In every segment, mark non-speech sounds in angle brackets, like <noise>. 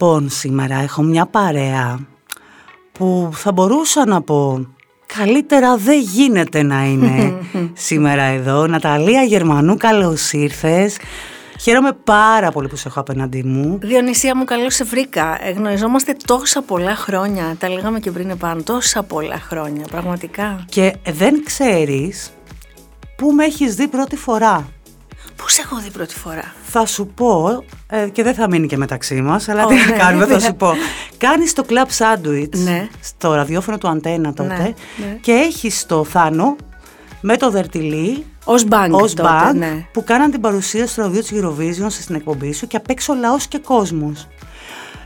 Λοιπόν, σήμερα έχω μια παρέα που θα μπορούσα να πω καλύτερα δεν γίνεται να είναι <laughs> σήμερα εδώ. Ναταλία Γερμανού, καλώς ήρθες. Χαίρομαι πάρα πολύ που σε έχω απέναντί μου. Διονυσία μου, καλώς σε βρήκα. Ε, γνωριζόμαστε τόσα πολλά χρόνια. Τα λέγαμε και πριν επάνω. Τόσα πολλά χρόνια, πραγματικά. Και δεν ξέρεις πού με έχεις δει πρώτη φορά. Πού σε έχω δει πρώτη φορά; Θα σου πω, ε, και δεν θα μείνει και μεταξύ μας, αλλά Ω, τι να ναι, κάνουμε, θα ναι. σου πω. Κάνεις το Club Sandwich Ναι. στο ραδιόφωνο του Αντένα τότε Ναι, ναι. και έχεις το Θάνο με το Δερτιλή Ως μπάνκ ως τότε, band ναι. που κάναν την παρουσία στο ραδίο της Eurovision στην εκπομπή σου και απ' έξω λαός και κόσμος.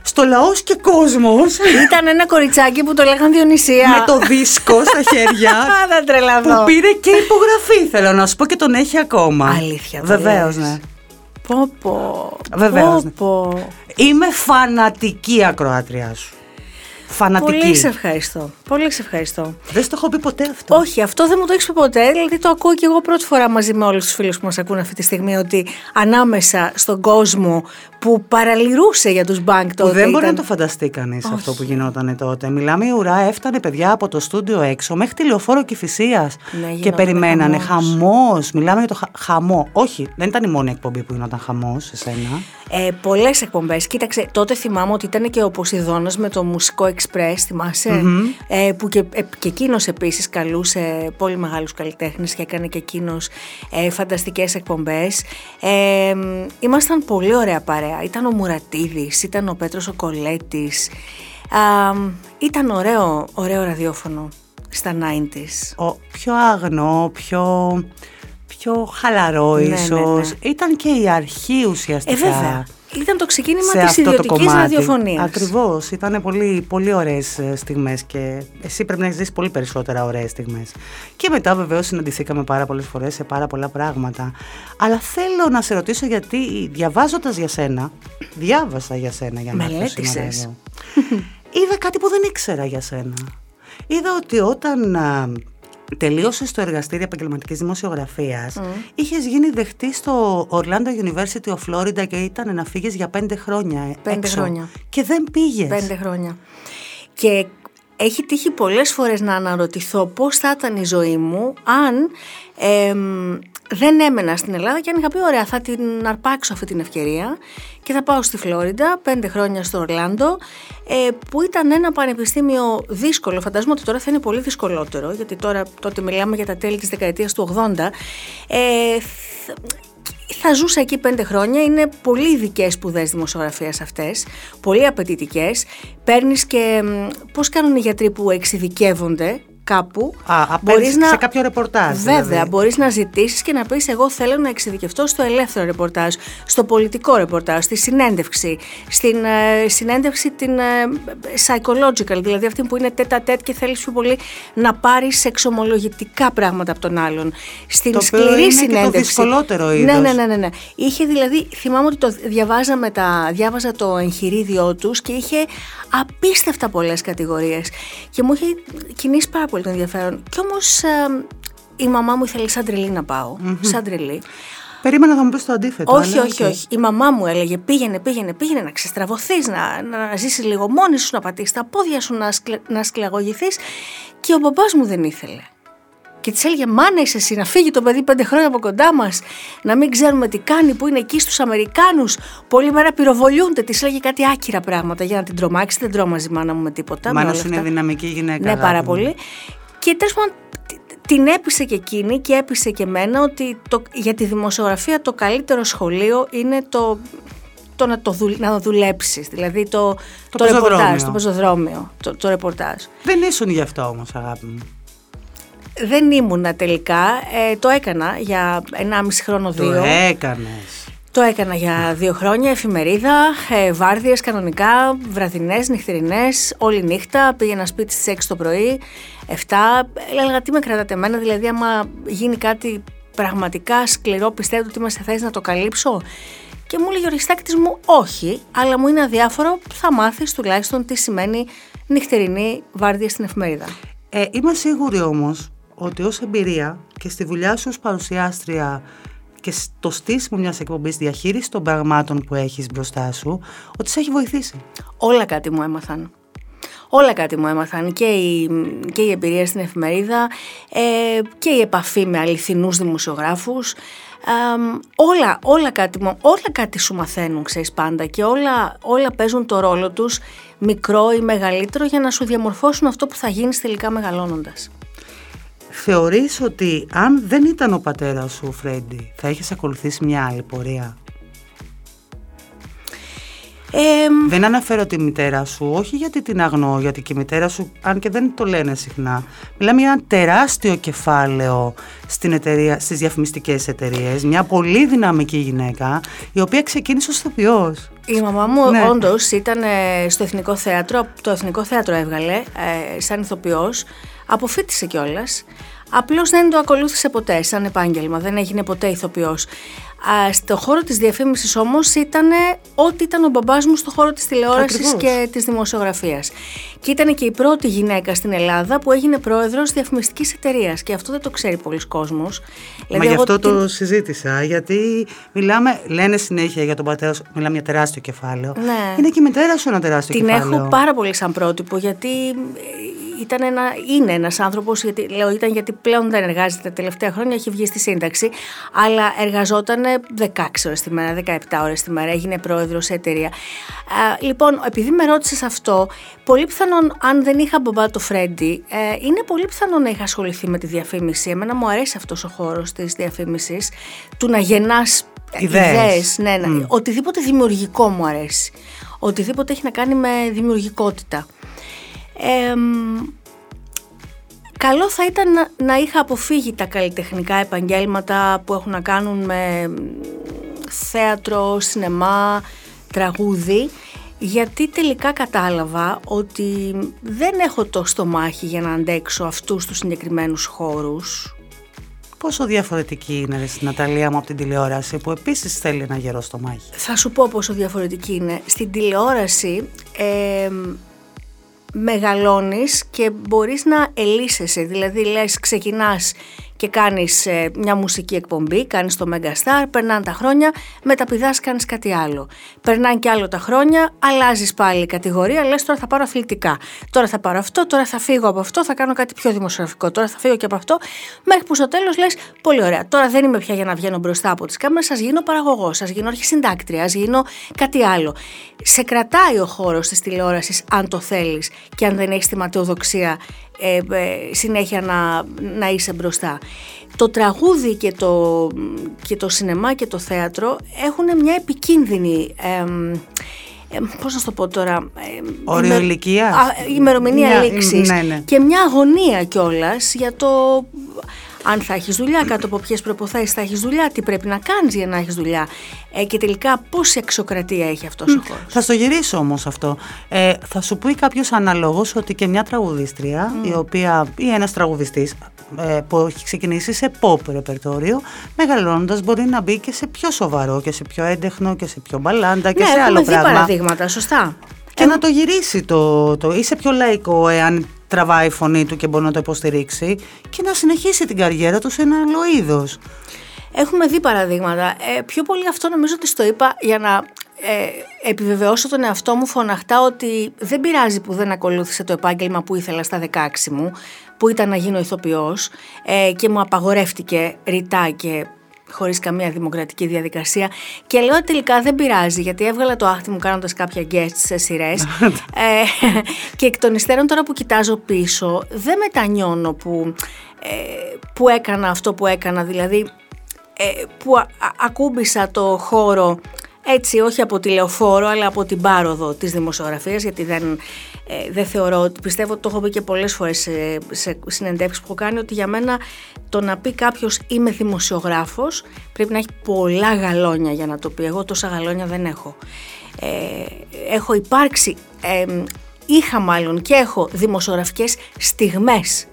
Στο λαός και κόσμος Ήταν ένα κοριτσάκι που το λέγαν Διονυσία. με το δίσκο στα χέρια <laughs> Α, δεν τρελαθώ. που πήρε και υπογραφή θέλω να σου πω και τον έχει ακόμα. Αλήθεια, το Βεβαίως λες. ναι. Πω πω. Βεβαίως, Πω, ναι. πω. Είμαι φανατική ακροάτριά σου. Φανατική. Πολύ σε ευχαριστώ. Πολύ σε ευχαριστώ. Δεν στο έχω πει ποτέ αυτό. Όχι, αυτό δεν μου το έχεις πει ποτέ. Δηλαδή το ακούω και εγώ πρώτη φορά μαζί με όλους τους φίλους που μας ακούνε αυτή τη στιγμή ότι ανάμεσα στον κόσμο που παραλυρούσε για τους μπάνκ Που τότε. δεν μπορεί να ήταν- το φανταστεί κανείς Όχι. αυτό που γινόταν τότε. Μιλάμε η ουρά, έφτανε παιδιά από το στούντιο έξω μέχρι τη λεωφόρο Κυφυσία Ναι, και γινόταν περιμένανε. χαμός. Χαμός. Μιλάμε για το χα- χαμό. Όχι, δεν ήταν η μόνη εκπομπή που γινόταν χαμός σε σένα. Ε, Πολλές εκπομπές. Κοίταξε, τότε θυμάμαι ότι ήταν και ο Ποσειδώνας με το Μουσικό Express, θυμασαι ε, που και, ε, και εκείνος επίσης καλούσε πολύ μεγάλους καλλιτέχνες και έκανε και εκείνος ε, φανταστικές εκπομπές. Ε, μ, ήμασταν πολύ ωραία παρέα. Ήταν ο Μουρατίδης, ήταν ο Πέτρος ο Κολέτης. ήταν ωραίο, ωραίο ραδιόφωνο στα 90s. Ο, πιο άγνο, πιο, πιο χαλαρός Ναι, ναι, ίσως. ναι. Ήταν και η αρχή ουσιαστικά. Ε, βέβαια. Ήταν το ξεκίνημα σε της αυτό το ιδιωτικής κομμάτι. ραδιοφωνίας. Ακριβώς. Ήταν πολύ, πολύ ωραίες ε, στιγμές και εσύ πρέπει να έχεις ζήσει πολύ περισσότερα ωραίες στιγμές. Και μετά βεβαίως συναντηθήκαμε πάρα πολλές φορές σε πάρα πολλά πράγματα. Αλλά θέλω να σε ρωτήσω γιατί διαβάζοντας για σένα, διάβασα για σένα για να έρθω σήμερα Μελέτησες. εδώ. Είδα κάτι που δεν ήξερα για σένα. Είδα ότι όταν α, τελείωσες το εργαστήριο επαγγελματικής δημοσιογραφίας, είχες γίνει δεχτή στο Orlando University of Florida και ήταν να φύγεις για πέντε χρόνια ε, Πέντε έξω. χρόνια. Και δεν πήγες. Πέντε χρόνια. Και έχει τύχει πολλές φορές να αναρωτηθώ πώς θα ήταν η ζωή μου αν εμ, δεν έμενα στην Ελλάδα και αν είχα πει ωραία θα την αρπάξω αυτή την ευκαιρία και θα πάω στη Φλόριντα πέντε χρόνια στο Ορλάντο ε, που ήταν ένα πανεπιστήμιο δύσκολο. Φαντάζομαι ότι τώρα θα είναι πολύ δυσκολότερο γιατί τώρα τότε μιλάμε για τα τέλη της δεκαετίας του 80 ε, θ- θα ζούσα εκεί πέντε χρόνια. Είναι πολύ ειδικές σπουδές δημοσιογραφίας αυτές. Πολύ απαιτητικές. Παίρνεις και. Πώς κάνουν οι γιατροί που εξειδικεύονται; Κάπου. Α, απέναντι σε κάποιο ρεπορτάζ, Βέβαια. δηλαδή. Μπορείς να ζητήσεις και να πεις: Εγώ θέλω να εξειδικευτώ στο ελεύθερο ρεπορτάζ, στο πολιτικό ρεπορτάζ, στη συνέντευξη, στην ε, συνέντευξη την ε, psychological, δηλαδή αυτή που είναι τέτα τέτ και θέλεις πιο πολύ να πάρεις εξομολογητικά πράγματα από τον άλλον. Στην Το οποίο σκληρή είναι και το συνέντευξη. δυσκολότερο ναι, είδος. ναι, ναι, ναι, ναι. Είχε δηλαδή, θυμάμαι ότι το διαβάζα, με τα, διάβαζα το εγχειρίδιό τους και είχε απίστευτα πολλές κατηγορίες και μου είχε κινήσει πάρα πολύ το ενδιαφέρον. Κι όμως ε, η μαμά μου ήθελε σαν τρελή να πάω, σαν τρελή. Περίμενα να μου πεις το αντίθετο. Όχι, αλλά όχι, οκ. όχι. Η μαμά μου έλεγε πήγαινε, πήγαινε, πήγαινε να ξεστραβωθείς, να, να ζήσεις λίγο μόνη σου, να πατήσεις τα πόδια σου, να, σκλη, να σκληραγωγηθείς και ο μπαμπάς μου δεν ήθελε. Και της έλεγε: Μάνα, είσαι εσύ να φύγει το παιδί πέντε χρόνια από κοντά μας, να μην ξέρουμε τι κάνει, που είναι εκεί στους Αμερικάνους. Πολλή μέρα πυροβολιούνται. Της έλεγε κάτι άκυρα πράγματα για να την τρομάξει. Δεν τρόμαζε η μάνα μου με τίποτα. με Μάλλον όλα σου είναι αυτά. δυναμική γυναίκα. Ναι, αγάπη πάρα μου. πολύ. Και τέλος πάντων τ- την έπεισε και εκείνη και έπεισε και εμένα ότι το, για τη δημοσιογραφία το καλύτερο σχολείο είναι το, το να, το δουλ, να δουλέψεις, δηλαδή το, Το ρεπορτάζ, πεζοδρόμιο. το πεζοδρόμιο, το, το ρεπορτάζ. Δεν ήσουν γι' αυτό όμως αγάπη μου. Δεν ήμουνα τελικά, ε, το έκανα για 1,5 χρόνο, Το δύο. έκανες. Το έκανα για δύο χρόνια, εφημερίδα, ε, βάρδιες κανονικά, βραδινές, νυχτερινές, όλη νύχτα, πήγαινα σπίτι στις 6 το πρωί, 7, έλεγα τι με κρατάτε εμένα, δηλαδή άμα γίνει κάτι πραγματικά σκληρό πιστεύετε ότι είμαι σε θέση να το καλύψω; Και μου έλεγε ο Ριστάκητης μου όχι, αλλά μου είναι αδιάφορο, θα μάθεις τουλάχιστον τι σημαίνει νυχτερινή βάρδια στην εφημερίδα. Ε, είμαι σίγουρη όμως ότι ως εμπειρία και στη δουλειά σου ως παρουσιάστρια και στο στήσιμο μιας εκπομπής διαχείρισης των πραγμάτων που έχεις μπροστά σου, ότι σε έχει βοηθήσει. Όλα κάτι μου έμαθαν. Όλα κάτι μου έμαθαν και η, και η εμπειρία στην εφημερίδα ε, και η επαφή με αληθινούς δημοσιογράφους. όλα, όλα, κάτι, όλα κάτι σου μαθαίνουν, ξέρεις πάντα και όλα, όλα παίζουν το ρόλο τους μικρό ή μεγαλύτερο για να σου διαμορφώσουν αυτό που θα γίνεις τελικά μεγαλώνοντας. Θεωρείς ότι αν δεν ήταν ο πατέρας σου, Φρέντι, θα έχεις ακολουθήσει μια άλλη πορεία; δεν αναφέρω τη μητέρα σου, όχι γιατί την αγνώ, γιατί και η μητέρα σου, αν και δεν το λένε συχνά, μιλάμε για ένα τεράστιο κεφάλαιο στην εταιρεία, στις διαφημιστικές εταιρείες, μια πολύ δυναμική γυναίκα, η οποία ξεκίνησε ως ηθοποιός. Η μαμά μου ναι. όντως ήταν στο Εθνικό Θέατρο, το Εθνικό Θέατρο έβγαλε, ε, σαν ηθοποιός, αποφύτησε κιόλας. Απλώς δεν το ακολούθησε ποτέ σαν επάγγελμα, δεν έγινε ποτέ ηθοποιός. στο χώρο της διαφήμισης όμως ήταν ό,τι ήταν ο μπαμπάς μου στο χώρο της τηλεόρασης και της δημοσιογραφίας. Και ήταν και η πρώτη γυναίκα στην Ελλάδα που έγινε πρόεδρος διαφημιστικής εταιρείας. και αυτό δεν το ξέρει πολλοί κόσμος. Μα δηλαδή, γι' αυτό το συζήτησα, γιατί μιλάμε, λένε συνέχεια για τον πατέρα σου, μιλάμε για τεράστιο κεφάλαιο. Ναι. Είναι και η μητέρα σου ένα τεράστιο Την κεφάλαιο. Την έχω πάρα πολύ σαν πρότυπο, γιατί ήταν ένα, είναι ένας άνθρωπος, γιατί, λέω ήταν γιατί πλέον δεν εργάζεται τα τελευταία χρόνια, έχει βγει στη σύνταξη, αλλά εργαζόταν 16 ώρες τη μέρα, 17 ώρες τη μέρα, έγινε πρόεδρος σε εταιρεία. λοιπόν, επειδή με ρώτησες αυτό, πολύ πιθανόν αν δεν είχα μπαμπά το Φρέντι, ε, είναι πολύ πιθανόν να είχα ασχοληθεί με τη διαφήμιση. Εμένα μου αρέσει αυτός ο χώρος της διαφήμισης, του να γεννάς ιδέες, ναι, ναι. οτιδήποτε δημιουργικό μου αρέσει. Οτιδήποτε έχει να κάνει με δημιουργικότητα καλό θα ήταν να, να είχα αποφύγει τα καλλιτεχνικά επαγγέλματα που έχουν να κάνουν με θέατρο, σινεμά, τραγούδι γιατί τελικά κατάλαβα ότι δεν έχω το στομάχι για να αντέξω αυτούς τους συγκεκριμένους χώρους. Πόσο διαφορετική είναι η Ναταλία μου από την τηλεόραση που επίσης θέλει ένα γερό στομάχι; Θα σου πω πόσο διαφορετική είναι. Στην τηλεόραση μεγαλώνεις και μπορείς να ελίσσεσαι, δηλαδή λες ξεκινάς και κάνεις ε, μια μουσική εκπομπή, κάνεις το Megastar, περνάνε τα χρόνια, μεταπηδάς κάνεις κάτι άλλο. Περνάνε και άλλο τα χρόνια, αλλάζεις πάλι κατηγορία, λες τώρα θα πάρω αθλητικά. Τώρα θα πάρω αυτό, τώρα θα φύγω από αυτό, θα κάνω κάτι πιο δημοσιογραφικό, τώρα θα φύγω και από αυτό, μέχρι που στο τέλος λες πολύ ωραία. Τώρα δεν είμαι πια για να βγαίνω μπροστά από τις κάμερες, σας γίνω παραγωγός, σας γίνω αρχισυντάκτρια, σας γίνω κάτι άλλο. Σε κρατάει ο χώρος της τηλεόρασης αν το θέλεις και αν δεν έχεις τη ματαιοδοξία ε, ε, συνέχεια να, να είσαι μπροστά. Το τραγούδι και το, και το σινεμά και το θέατρο έχουν μια επικίνδυνη... Ε, πώς να το πω τώρα... Όριο ηλικία. Ημερομηνία λήξης. Ναι, ναι. Και μια αγωνία κιόλας για το αν θα έχεις δουλειά, κάτω από ποιες προποθέσεις θα έχεις δουλειά, τι πρέπει να κάνεις για να έχεις δουλειά. Ε, και τελικά πόση εξοκρατία έχει αυτός ο χώρος. Θα στο γυρίσω όμως αυτό. Ε, θα σου πει κάποιος αναλόγως ότι και μια τραγουδίστρια, η οποία, ή ένας τραγουδιστής ε, που έχει ξεκινήσει σε pop ρεπερτόριο, μεγαλώνοντας μπορεί να μπει και σε πιο σοβαρό και σε πιο έντεχνο και σε πιο μπαλάντα και ναι, σε άλλο πράγμα. Ναι, παραδείγματα, σωστά. Και να το γυρίσει το, το. Είσαι πιο λαϊκό, εάν τραβάει η φωνή του και μπορεί να το υποστηρίξει και να συνεχίσει την καριέρα του σε ένα άλλο είδος. Έχουμε δει παραδείγματα. Ε, πιο πολύ αυτό νομίζω ότι το είπα για να ε, επιβεβαιώσω τον εαυτό μου φωναχτά ότι δεν πειράζει που δεν ακολούθησε το επάγγελμα που ήθελα στα 16 μου, που ήταν να γίνω ηθοποιός ε, και μου απαγορεύτηκε ρητά και χωρίς καμία δημοκρατική διαδικασία και λέω τελικά δεν πειράζει γιατί έβγαλα το άχτι μου κάνοντας κάποια guest σε σειρές. <laughs> ε, και εκ των υστέρων τώρα που κοιτάζω πίσω δεν μετανιώνω που, ε, που έκανα αυτό που έκανα δηλαδή ε, που ακούμπησα το χώρο έτσι όχι από τη λεωφόρο αλλά από την πάροδο της δημοσιογραφίας γιατί δεν, ε, δεν θεωρώ, πιστεύω ότι το έχω πει και πολλές φορές σε, σε συνεντεύξεις που έχω κάνει ότι για μένα το να πει κάποιος είμαι δημοσιογράφος πρέπει να έχει πολλά γαλόνια για να το πει, εγώ τόσα γαλόνια δεν έχω. Ε, έχω υπάρξει, ε, είχα μάλλον και έχω δημοσιογραφικές στιγμές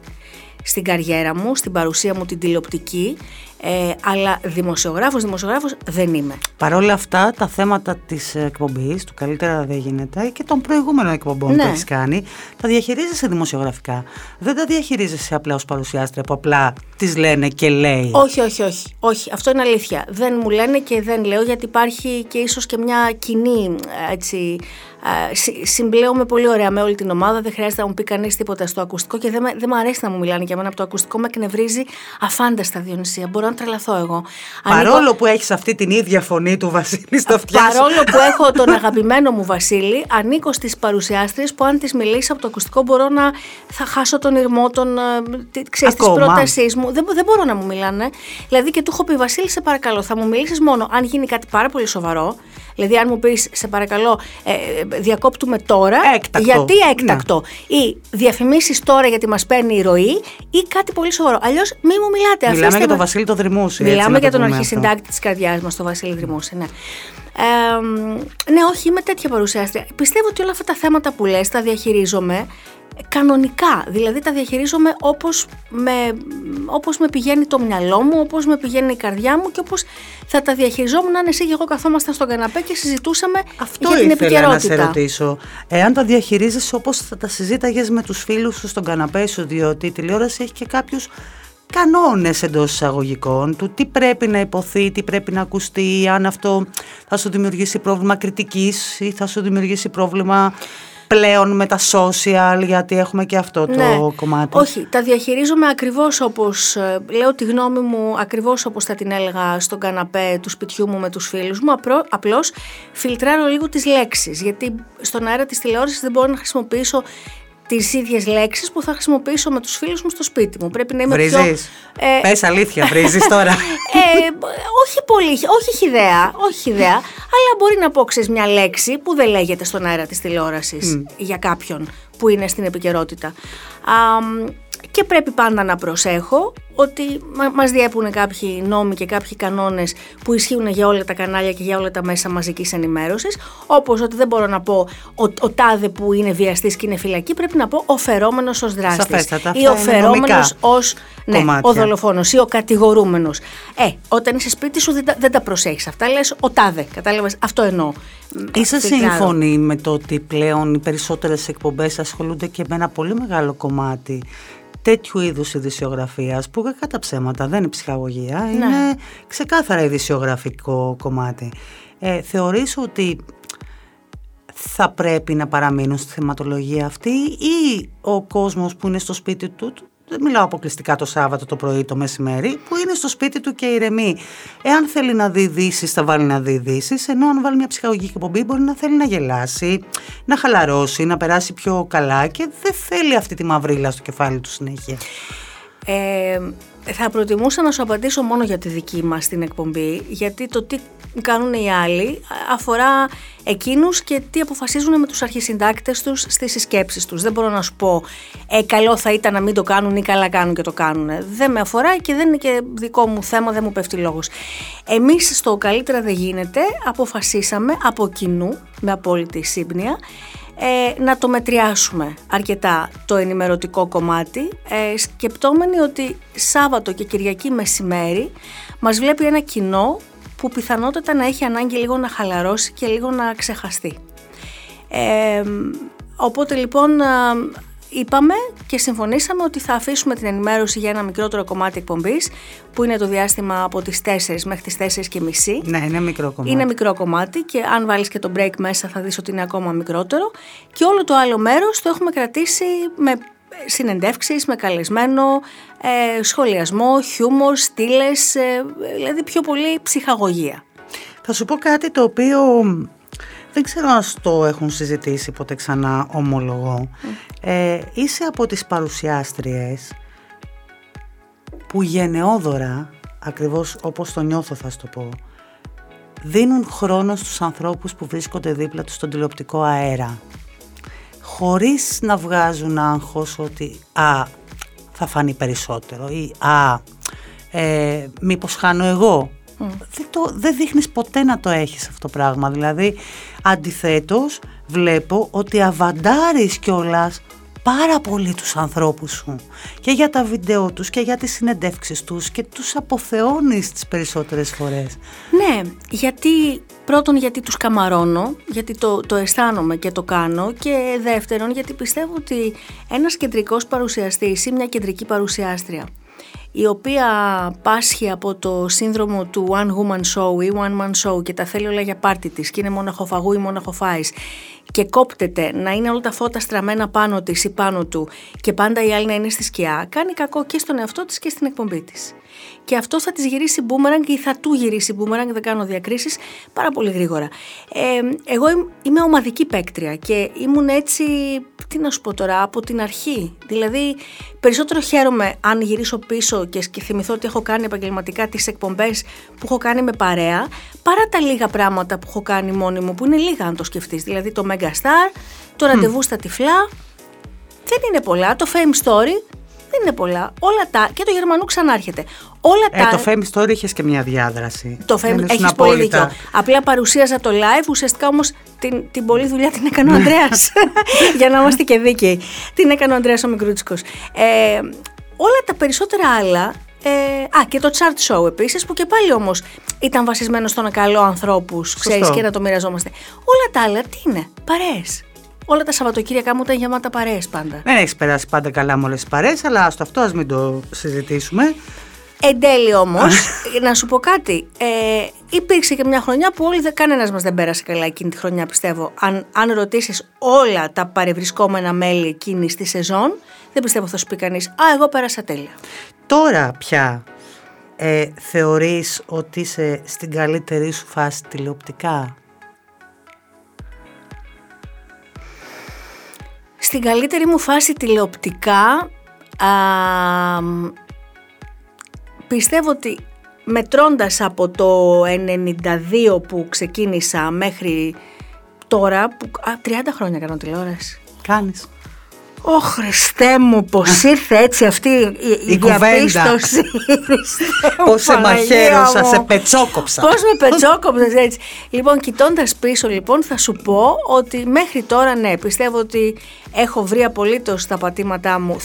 στην καριέρα μου, στην παρουσία μου την τηλεοπτική Ε, αλλά δημοσιογράφος, δημοσιογράφος δεν είμαι. Παρ' όλα αυτά τα θέματα της εκπομπής, του καλύτερα δεν γίνεται και των προηγούμενων εκπομπών Ναι. που έχεις κάνει, τα διαχειρίζεσαι δημοσιογραφικά. Δεν τα διαχειρίζεσαι απλά ως παρουσιάστρια που απλά τις λένε και λέει. Όχι, όχι, όχι, όχι. Αυτό είναι αλήθεια. Δεν μου λένε και δεν λέω γιατί υπάρχει και ίσως και μια κοινή έτσι, ε, συ- συμπλέομαι πολύ ωραία με όλη την ομάδα. Δεν χρειάζεται να μου πει κανείς τίποτα στο ακουστικό και δεν, με- δεν μου αρέσει να μου μιλάνε για μένα από το ακουστικό. Με εκνευρίζει αφάνταστα Διονυσία. Μπορώ να τρελαθώ εγώ. Παρόλο Ανήκω- που έχεις αυτή την ίδια φωνή του Βασίλη στα αυτιά σου. Παρόλο που έχω τον αγαπημένο μου Βασίλη, ανήκω στις παρουσιάστριες που αν τις μιλήσει από το ακουστικό μπορώ να θα χάσω τον ηρμό των, ε, τι- ξέρεις, της Ακόμα. πρότασής μου. Δεν, μπο- δεν μπορώ να μου μιλάνε. Δηλαδή και του έχω πει Βασίλη σε παρακαλώ θα μου μιλήσεις μόνο αν γίνει κάτι πάρα πολύ σοβαρό. Δηλαδή αν μου πεις σε παρακαλώ ε, ε, διακόπτουμε τώρα Έκτακτο. γιατί έκτακτο ή διαφημίσεις τώρα γιατί μας παίρνει η ροή ή κάτι πολύ σοβαρό. Αλλιώς μη μου μιλάτε. Μιλάμε αφήστε για τον με. Βασίλη το Δρυμούση. έτσι, Μιλάμε να για το τον πούμε αρχισυντάκτη της καρδιάς μας, τον Βασίλη Δρυμούση, ναι. Ε, ναι, όχι, είμαι τέτοια παρουσιάστρια. Πιστεύω ότι όλα αυτά τα θέματα που λες τα διαχειρίζομαι κανονικά. Δηλαδή τα διαχειρίζομαι όπως με, όπως με πηγαίνει το μυαλό μου, όπως με πηγαίνει η καρδιά μου και όπως θα τα διαχειριζόμουν αν εσύ και εγώ καθόμασταν στον καναπέ και συζητούσαμε Αυτό για την ήθελα να σε επικαιρότητα. ρωτήσω. Εάν τα διαχειρίζεσαι όπως θα τα συζήταγες με τους φίλους σου στον καναπέ σου, διότι η τηλεόραση έχει και κάποιους κανόνες εντός εισαγωγικών του τι πρέπει να υποθεί, τι πρέπει να ακουστεί, αν αυτό θα σου δημιουργήσει πρόβλημα κριτικής ή θα σου δημιουργήσει πρόβλημα πλέον με τα social, γιατί έχουμε και αυτό το κομμάτι. Ναι. Όχι, τα διαχειρίζομαι ακριβώς όπως, ε, λέω τη γνώμη μου ακριβώς όπως θα την έλεγα στον καναπέ του σπιτιού μου με τους φίλους μου, απλώ, απλώς φιλτράρω λίγο τις λέξεις, γιατί στον αέρα της τηλεόρασης δεν μπορώ να χρησιμοποιήσω τις ίδιες λέξεις που θα χρησιμοποιήσω με τους φίλους μου στο σπίτι μου. Πρέπει να είμαι πιο... Βρίζεις. Ε, Πες αλήθεια, βρίζεις τώρα. <laughs> ε, όχι πολύ, όχι χιδέα, όχι χιδέα, αλλά μπορεί να πω ξέρεις, μια λέξη που δεν λέγεται στον αέρα της τηλεόρασης για κάποιον που είναι στην επικαιρότητα. Α, μ, και πρέπει πάντα να προσέχω ότι μα, μας διέπουν κάποιοι νόμοι και κάποιοι κανόνες που ισχύουν για όλα τα κανάλια και για όλα τα μέσα μαζικής ενημέρωσης, όπως ότι δεν μπορώ να πω ο, ο τάδε που είναι βιαστής και είναι φυλακή, πρέπει να πω ο φερόμενος ως δράστης Σαφέστατα, ή αυτά ο είναι νομικά φερόμενος ως ναι, κομμάτια. ο δολοφόνος ή ο κατηγορούμενος. Ε, όταν είσαι σπίτι σου δεν, τα- δεν τα προσέχεις αυτά, λες ο τάδε, κατάλαβες, αυτό εννοώ. Είσαι Φιλτράρω. σύμφωνη με το ότι πλέον οι περισσότερες εκπομπές ασχολούνται και με ένα πολύ μεγάλο κομμάτι τέτοιου είδους ειδησιογραφίας που κατά ψέματα δεν είναι ψυχαγωγία, Ναι. είναι ξεκάθαρα ειδησιογραφικό κομμάτι. Ε, θεωρείς ότι θα πρέπει να παραμείνουν στη θεματολογία αυτή ή ο κόσμος που είναι στο σπίτι του, του- δεν μιλάω αποκλειστικά το Σάββατο το πρωί, το μεσημέρι, που είναι στο σπίτι του και ηρεμεί. Εάν θέλει να δει ειδήσεις, θα βάλει να δει ειδήσεις, ενώ αν βάλει μια ψυχαγωγική εκπομπή μπορεί να θέλει να γελάσει, να χαλαρώσει, να περάσει πιο καλά και δεν θέλει αυτή τη μαυρίλα στο κεφάλι του συνέχεια. Ε, θα προτιμούσα να σου απαντήσω μόνο για τη δική μας την εκπομπή, γιατί το τι κάνουν οι άλλοι αφορά εκείνους και τι αποφασίζουν με τους αρχισυντάκτες τους στις συσκέψεις τους. Δεν μπορώ να σου πω, ε, καλό θα ήταν να μην το κάνουν ή καλά κάνουν και το κάνουν. Δεν με αφορά και δεν είναι και δικό μου θέμα, δεν μου πέφτει λόγος. Εμείς στο «Καλύτερα δεν γίνεται» αποφασίσαμε από κοινού, με απόλυτη σύμπνοια, ε, να το μετριάσουμε αρκετά το ενημερωτικό κομμάτι ε, σκεπτόμενοι ότι Σάββατο και Κυριακή μεσημέρι μας βλέπει ένα κοινό που πιθανότατα να έχει ανάγκη λίγο να χαλαρώσει και λίγο να ξεχαστεί. Ε, οπότε λοιπόν α, είπαμε και συμφωνήσαμε ότι θα αφήσουμε την ενημέρωση για ένα μικρότερο κομμάτι εκπομπής που είναι το διάστημα από τις 4 μέχρι τις 4 και μισή. Ναι, είναι μικρό κομμάτι. Είναι μικρό κομμάτι και αν βάλεις και το break μέσα θα δεις ότι είναι ακόμα μικρότερο και όλο το άλλο μέρος το έχουμε κρατήσει με συνεντεύξεις, με καλεσμένο, ε, σχολιασμό, χιούμορ, στήλες, ε, δηλαδή πιο πολύ ψυχαγωγία. Θα σου πω κάτι το οποίο δεν ξέρω αν το έχουν συζητήσει ποτέ ξανά ομολογώ. Ε, είσαι από τις παρουσιάστριες που γενναιόδωρα, ακριβώς όπως το νιώθω θα σου το πω, δίνουν χρόνο στους ανθρώπους που βρίσκονται δίπλα τους στον τηλεοπτικό αέρα. Χωρίς να βγάζουν άγχος ότι «Α, θα φανεί περισσότερο» ή «Α, ε, μήπως χάνω εγώ». Δεν, το, δεν δείχνεις ποτέ να το έχεις αυτό το πράγμα. Δηλαδή, αντιθέτως, βλέπω ότι αβαντάρεις κιόλας πάρα πολύ τους ανθρώπους σου και για τα βίντεο τους και για τις συνεντεύξεις τους και τους αποθεώνεις τις περισσότερες φορές. Ναι, γιατί πρώτον γιατί τους καμαρώνω, γιατί το, το αισθάνομαι και το κάνω και δεύτερον γιατί πιστεύω ότι ένας κεντρικός παρουσιαστής ή μια κεντρική παρουσιάστρια η οποία πάσχει από το σύνδρομο του one woman show ή one man show και τα θέλει όλα για πάρτι της και είναι μοναχοφαγού ή μοναχοφάης και κόπτεται να είναι όλα τα φώτα στραμμένα πάνω της ή πάνω του και πάντα η άλλη να είναι στη σκιά, κάνει κακό και στον εαυτό της και στην εκπομπή της. Και αυτό θα τη γυρίσει μπούμερανγκ ή θα του γυρίσει μπούμερανγκ, δεν κάνω διακρίσεις, πάρα πολύ γρήγορα. Ε, εγώ είμαι ομαδική παίκτρια και ήμουν έτσι, τι να σου πω τώρα, από την αρχή. Δηλαδή, περισσότερο χαίρομαι αν γυρίσω πίσω και θυμηθώ ότι έχω κάνει επαγγελματικά τις εκπομπές που έχω κάνει με παρέα, παρά τα λίγα πράγματα που έχω κάνει μόνη μου, που είναι λίγα αν το σκεφτείς. Δηλαδή το Megastar, το ραντεβού στα τυφλά, δεν είναι πολλά. Το Fame Story, δεν είναι πολλά. Όλα τα. και το Γερμανού ξανάρχεται. Όλα ε, τα... Το Fame Story είχες και μια διάδραση. Το Fame έχεις πολύ δίκιο. Απλά παρουσίαζα το live, ουσιαστικά όμως την, την πολλή δουλειά την έκανε ο Ανδρέας. <laughs> Για να είμαστε και δίκαιοι. Την έκανε ο Ανδρέας ο Μικρούτσικος. Ε, όλα τα περισσότερα άλλα ε, α, και το chart show επίσης, που και πάλι όμως ήταν βασισμένο στο να καλό ανθρώπους, ξέρεις, και να το μοιραζόμαστε. Όλα τα άλλα τι είναι, παρέες. Όλα τα Σαββατοκύριακά μου ήταν γεμάτα παρέες πάντα. Δεν έχεις περάσει πάντα καλά με όλες τις παρέες, αλλά στο αυτό ας μην το συζητήσουμε. Εν τέλει όμως, <laughs> να σου πω κάτι. Ε, υπήρξε και μια χρονιά που όλοι, κανένας μας δεν πέρασε καλά εκείνη τη χρονιά, πιστεύω. Αν, αν ρωτήσεις όλα τα παρευρισκόμενα μέλη εκείνης της σεζόν, δεν πιστεύω θα σου πει κανείς Α, εγώ πέρασα τέλεια. Τώρα πια ε, θεωρείς ότι είσαι στην καλύτερη σου φάση τηλεοπτικά; Στην καλύτερη μου φάση τηλεοπτικά α, πιστεύω ότι μετρώντας από το 92 που ξεκίνησα μέχρι τώρα, που, α, 30 χρόνια κάνω τηλεόραση. Κάνεις. Ω Χριστέ μου, πώς ήρθε έτσι αυτή η, η, διαπίστωση. Πώς σε μαχαίρωσα, σε πετσόκοψα. Πώς με πετσόκοψα έτσι. Λοιπόν, κοιτώντας πίσω, λοιπόν, θα σου πω ότι μέχρι τώρα, ναι, πιστεύω ότι έχω βρει απολύτως τα πατήματά μου.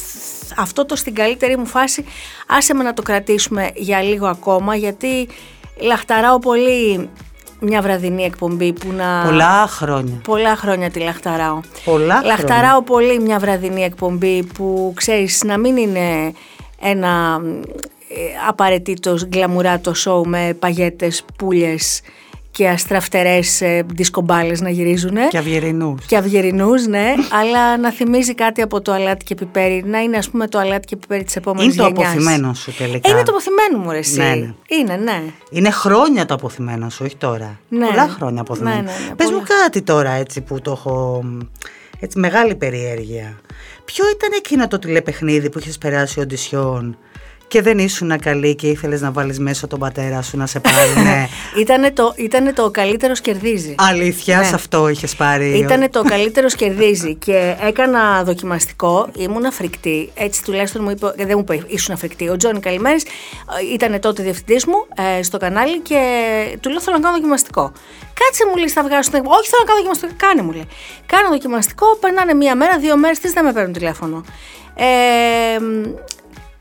Αυτό το στην καλύτερη μου φάση, άσε με να το κρατήσουμε για λίγο ακόμα, γιατί λαχταράω πολύ μια βραδινή εκπομπή που να... Πολλά χρόνια. Πολλά χρόνια τη λαχταράω. Πολλά λαχταράω πολύ μια βραδινή εκπομπή που ξέρεις να μην είναι ένα ε, απαραίτητος γκλαμουράτο σοου με παγέτες, πουλιες και αστραφτερές ε, δισκομπάλες να γυρίζουν. Και αυγερινούς. Και αυγερινούς, ναι, <laughs> αλλά να θυμίζει κάτι από το αλάτι και πιπέρι, να είναι ας πούμε το αλάτι και πιπέρι της επόμενης γενιά. Είναι το αποθυμένο σου τελικά. Ε, είναι το αποθυμένο μου, εσύ. Ναι, ναι. Είναι, ναι. Είναι χρόνια το αποθυμένο σου, όχι τώρα. Ναι. Πολλά χρόνια αποθυμένο. Ναι, ναι, ναι, Πες μου κάτι τώρα έτσι που το έχω. Έτσι, μεγάλη περιέργεια. Ποιο ήταν εκείνο το τηλεπαιχνίδι που είχες περάσει οντισιόν και δεν ήσουν καλή και ήθελες να βάλεις μέσα τον πατέρα σου να σε πάρει, <laughs> ναι. ήτανε, το, ήτανε το καλύτερος κερδίζει. Αλήθεια, ναι. σε αυτό είχες πάρει. Ήτανε το καλύτερος κερδίζει και έκανα δοκιμαστικό, ήμουν αφρικτή, έτσι τουλάχιστον μου είπε, δεν μου είπε ήσουν αφρικτή. Ο Τζόνι Καλημέρης ήταν τότε διευθυντής μου ε, στο κανάλι και του λέω θέλω να κάνω δοκιμαστικό. Κάτσε μου λέει θα βγάλω στην Όχι θέλω να κάνω δοκιμαστικό, κάνε μου λέει. Κάνω δοκιμαστικό, περνάνε μία μέρα, δύο μέρες, τι δεν με παίρνουν τηλέφωνο. Ε,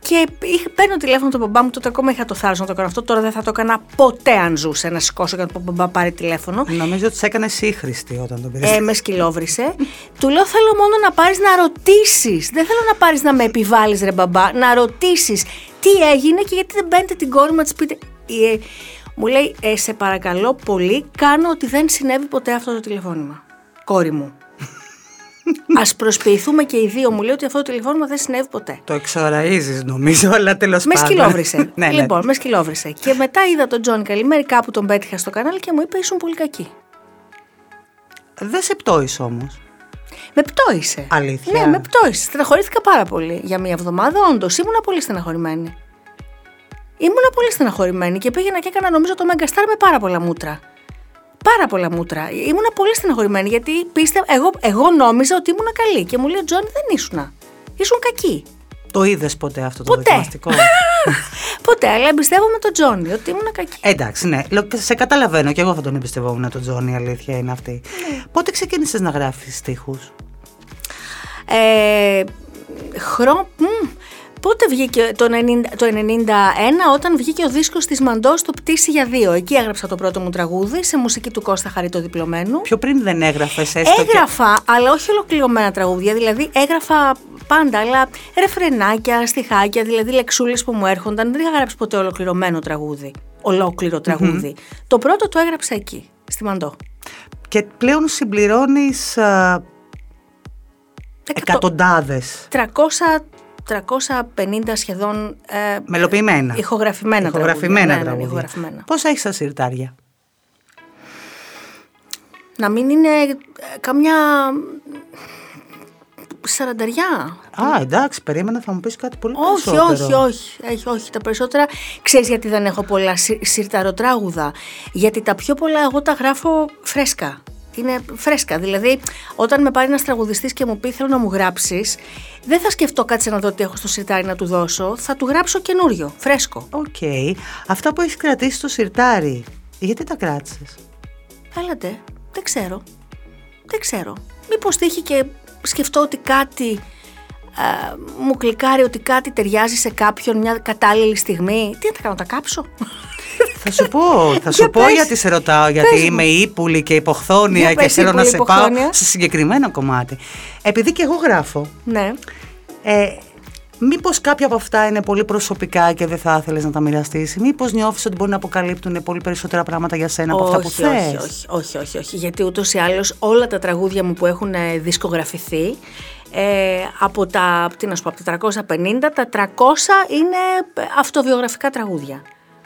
και είχα, παίρνω τηλέφωνο τον μπαμπά μου, τότε ακόμα είχα το θάρρος να το κάνω αυτό. Τώρα δεν θα το έκανα ποτέ αν ζούσε να σηκώσω και να τον μπαμπά πάρει τηλέφωνο. Νομίζω ότι σε έκανε σύγχρηστη όταν τον πήρες. Ε, με σκυλόβρισε. Του λέω: Θέλω μόνο να πάρεις να ρωτήσεις. Δεν θέλω να πάρεις να με επιβάλλεις, ρε μπαμπά. Να ρωτήσεις τι έγινε και γιατί δεν παίρνετε την κόρη μου να της πείτε. Ε, μου λέει: ε, Σε παρακαλώ πολύ, κάνω ότι δεν συνέβη ποτέ αυτό το τηλεφώνημα. Κόρη μου. Ας προσποιηθούμε και οι δύο. Μου λέει ότι αυτό το τηλεφώνημα δεν συνέβη ποτέ. Το εξωραΐζεις νομίζω, αλλά τέλος πάντων. Με σκυλόβρισε. <laughs> ναι, ναι. Λοιπόν, με σκυλόβρισε. Και μετά είδα τον Τζώνη Καλημέρη, κάπου τον πέτυχα στο κανάλι και μου είπε: Ήσουν πολύ κακή. Δεν σε πτόησε όμως. Με πτόησε. Αλήθεια. Ναι, με πτόησε. Στεναχωρήθηκα πάρα πολύ για μία εβδομάδα. Όντως, ήμουνα πολύ στεναχωρημένη. Ήμουνα πολύ στεναχωρημένη και πήγαινα και έκανα νομίζω το Megastar με πάρα πολλά μούτρα πάρα πολλά μούτρα. Ήμουνα πολύ στεναχωρημένη γιατί πίστευα, εγώ, εγώ νόμιζα ότι ήμουν καλή και μου λέει ο Τζόνι δεν ήσουν. Ήσουν κακή. Το είδες ποτέ αυτό το ποτέ. δοκιμαστικό; <laughs> ποτέ, αλλά εμπιστεύομαι τον Τζόνι ότι ήμουν κακή. Εντάξει, ναι. Σε καταλαβαίνω και εγώ θα τον εμπιστευόμουν τον Τζόνι, η αλήθεια είναι αυτή. Ναι. Πότε ξεκίνησες να γράφεις στίχους; Ε, χρό... Πότε βγήκε το 90, το 91 όταν βγήκε ο δίσκος της Μαντός στο Πτήση για δύο. Εκεί έγραψα το πρώτο μου τραγούδι σε μουσική του Κώστα Χαριτοδιπλωμένου. Πιο πριν δεν έγραφες έστω Έγραφα, αλλά όχι ολοκληρωμένα τραγούδια. Δηλαδή έγραφα πάντα, αλλά ρεφρενάκια, στιχάκια, δηλαδή λεξούλες που μου έρχονταν. Δεν είχα γράψει ποτέ ολοκληρωμένο τραγούδι. Ολόκληρο Το πρώτο το έγραψα εκεί, στη Μαντό. Και πλέον συμπληρώνεις α, εκατοντάδες. 300 350 σχεδόν ε, μελοποιημένα. Ηχογραφημένα, ηχογραφημένα τραγούδια. Ναι, ναι, ηχογραφημένα. Πόσα έχεις στα συρτάρια. Να μην είναι ε, καμιά σαρανταριά. Α, εντάξει, περίμενα θα μου πεις κάτι πολύ όχι, περισσότερο. Όχι, όχι, όχι, όχι. Τα περισσότερα, ξέρεις γιατί δεν έχω πολλά συρταροτράγουδα. Γιατί τα πιο πολλά εγώ τα γράφω φρέσκα είναι φρέσκα. Δηλαδή, όταν με πάρει ένας τραγουδιστής και μου πει θέλω να μου γράψεις, δεν θα σκεφτώ κάτσε να δω τι έχω στο συρτάρι να του δώσω. Θα του γράψω καινούριο, φρέσκο. OK. Okay. Αυτά που έχεις κρατήσει στο συρτάρι, γιατί τα κράτησες; Έλατε, δεν ξέρω. Δεν ξέρω. Μήπως τύχει και σκεφτώ ότι κάτι μου κλικάρει ότι κάτι ταιριάζει σε κάποιον μια κατάλληλη στιγμή. Τι θα κάνω, τα κάψω; Θα σου πω, θα <laughs> σου πω γιατί σε ρωτάω, γιατί είμαι ύπουλη και υποχθόνια και θέλω να σε πάω σε συγκεκριμένο κομμάτι. Επειδή και εγώ γράφω. Ναι. Ε, Μήπως κάποια από αυτά είναι πολύ προσωπικά και δεν θα ήθελες να τα μοιραστείς, Μήπως νιώθεις ότι μπορεί να αποκαλύπτουν πολύ περισσότερα πράγματα για σένα από αυτά που θες; Όχι, όχι, όχι, όχι, όχι. Γιατί ούτως ή άλλως όλα τα τραγούδια μου που έχουν δισκογραφηθεί ε, από τα, τι να σου πω, από τα 350, τα 300 είναι αυτοβιογραφικά τραγούδια.